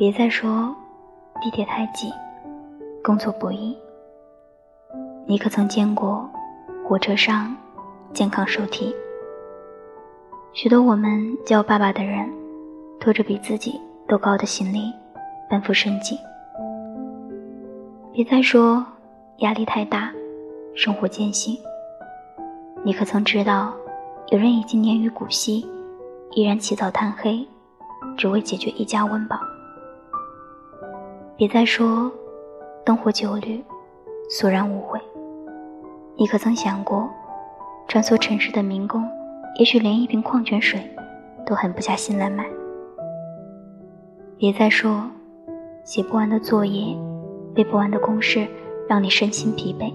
别再说地铁太挤，工作不易。你可曾见过火车上健康手提？许多我们叫爸爸的人，拖着比自己都高的行李，奔赴生计。别再说压力太大，生活艰辛。你可曾知道，有人已经年逾古稀，依然起早贪黑，只为解决一家温饱？别再说灯火酒绿，索然无味。你可曾想过，穿梭城市的民工，也许连一瓶矿泉水都狠不下心来买？别再说写不完的作业，背不完的公式，让你身心疲惫。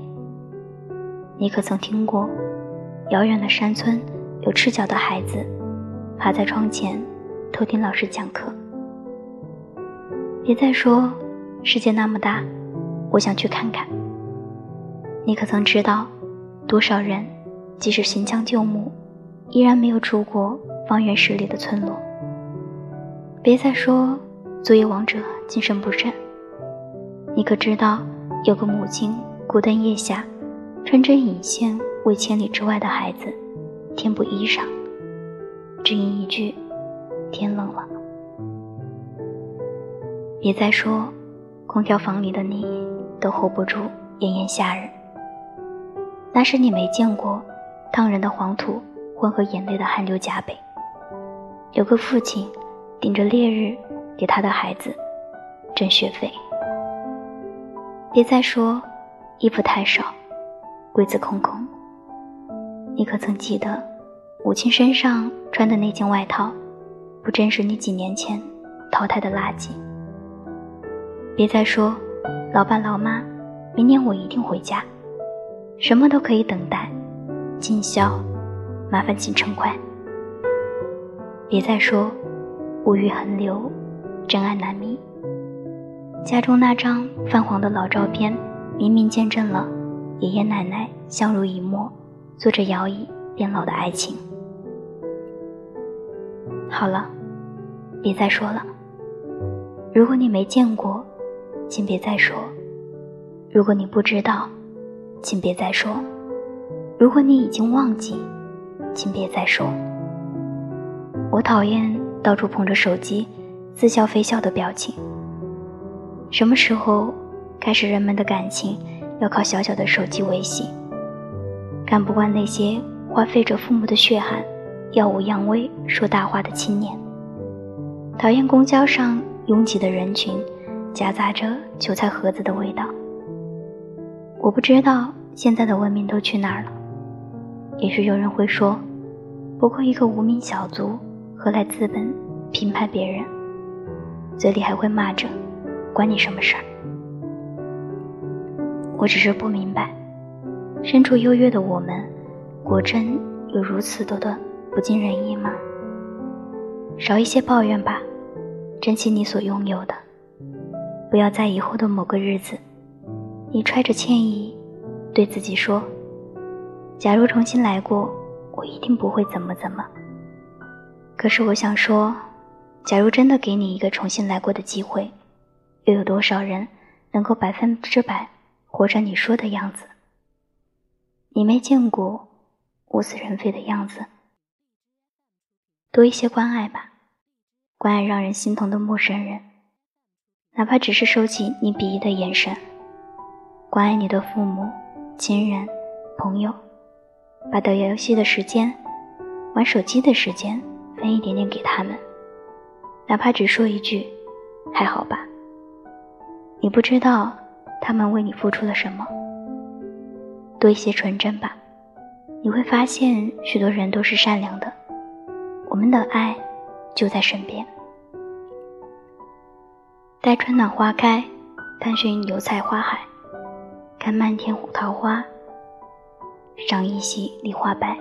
你可曾听过？遥远的山村，有赤脚的孩子趴在窗前偷听老师讲课。别再说世界那么大，我想去看看。你可曾知道，多少人即使行将就木，依然没有出过方圆十里的村落？别再说作业王者精神不振。你可知道，有个母亲孤灯夜下，穿针引线。为千里之外的孩子添补衣裳，只因一句“天冷了”。别再说，空调房里的你都 hold 不住炎炎夏日。那是你没见过烫人的黄土混合眼泪的汗流浃背。有个父亲顶着烈日给他的孩子挣学费。别再说，衣服太少，柜子空空。你可曾记得，母亲身上穿的那件外套，不正是你几年前淘汰的垃圾？别再说，老爸老妈，明年我一定回家，什么都可以等待，尽孝，麻烦请趁快。别再说，物欲横流，真爱难觅。家中那张泛黄的老照片，明明见证了爷爷奶奶相濡以沫。做着摇椅变老的爱情。好了，别再说了。如果你没见过，请别再说；如果你不知道，请别再说；如果你已经忘记，请别再说。我讨厌到处捧着手机，似笑非笑的表情。什么时候开始，人们的感情要靠小小的手机维系？看不惯那些花费着父母的血汗、耀武扬威、说大话的青年，讨厌公交上拥挤的人群，夹杂着韭菜盒子的味道。我不知道现在的文明都去哪儿了。也许有人会说，不过一个无名小卒，何来资本评判别人？嘴里还会骂着，关你什么事儿？我只是不明白。身处优越的我们，果真有如此多的不尽人意吗？少一些抱怨吧，珍惜你所拥有的。不要在以后的某个日子，你揣着歉意，对自己说：“假如重新来过，我一定不会怎么怎么。”可是我想说，假如真的给你一个重新来过的机会，又有多少人能够百分之百活成你说的样子？你没见过物是人非的样子，多一些关爱吧，关爱让人心疼的陌生人，哪怕只是收起你鄙夷的眼神；关爱你的父母、亲人、朋友，把打游戏的时间、玩手机的时间分一点点给他们，哪怕只说一句“还好吧”。你不知道他们为你付出了什么。多一些纯真吧，你会发现许多人都是善良的。我们的爱就在身边。待春暖花开，探寻油菜花海，看漫天胡桃花，赏一袭梨花白。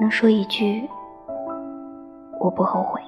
能说一句，我不后悔。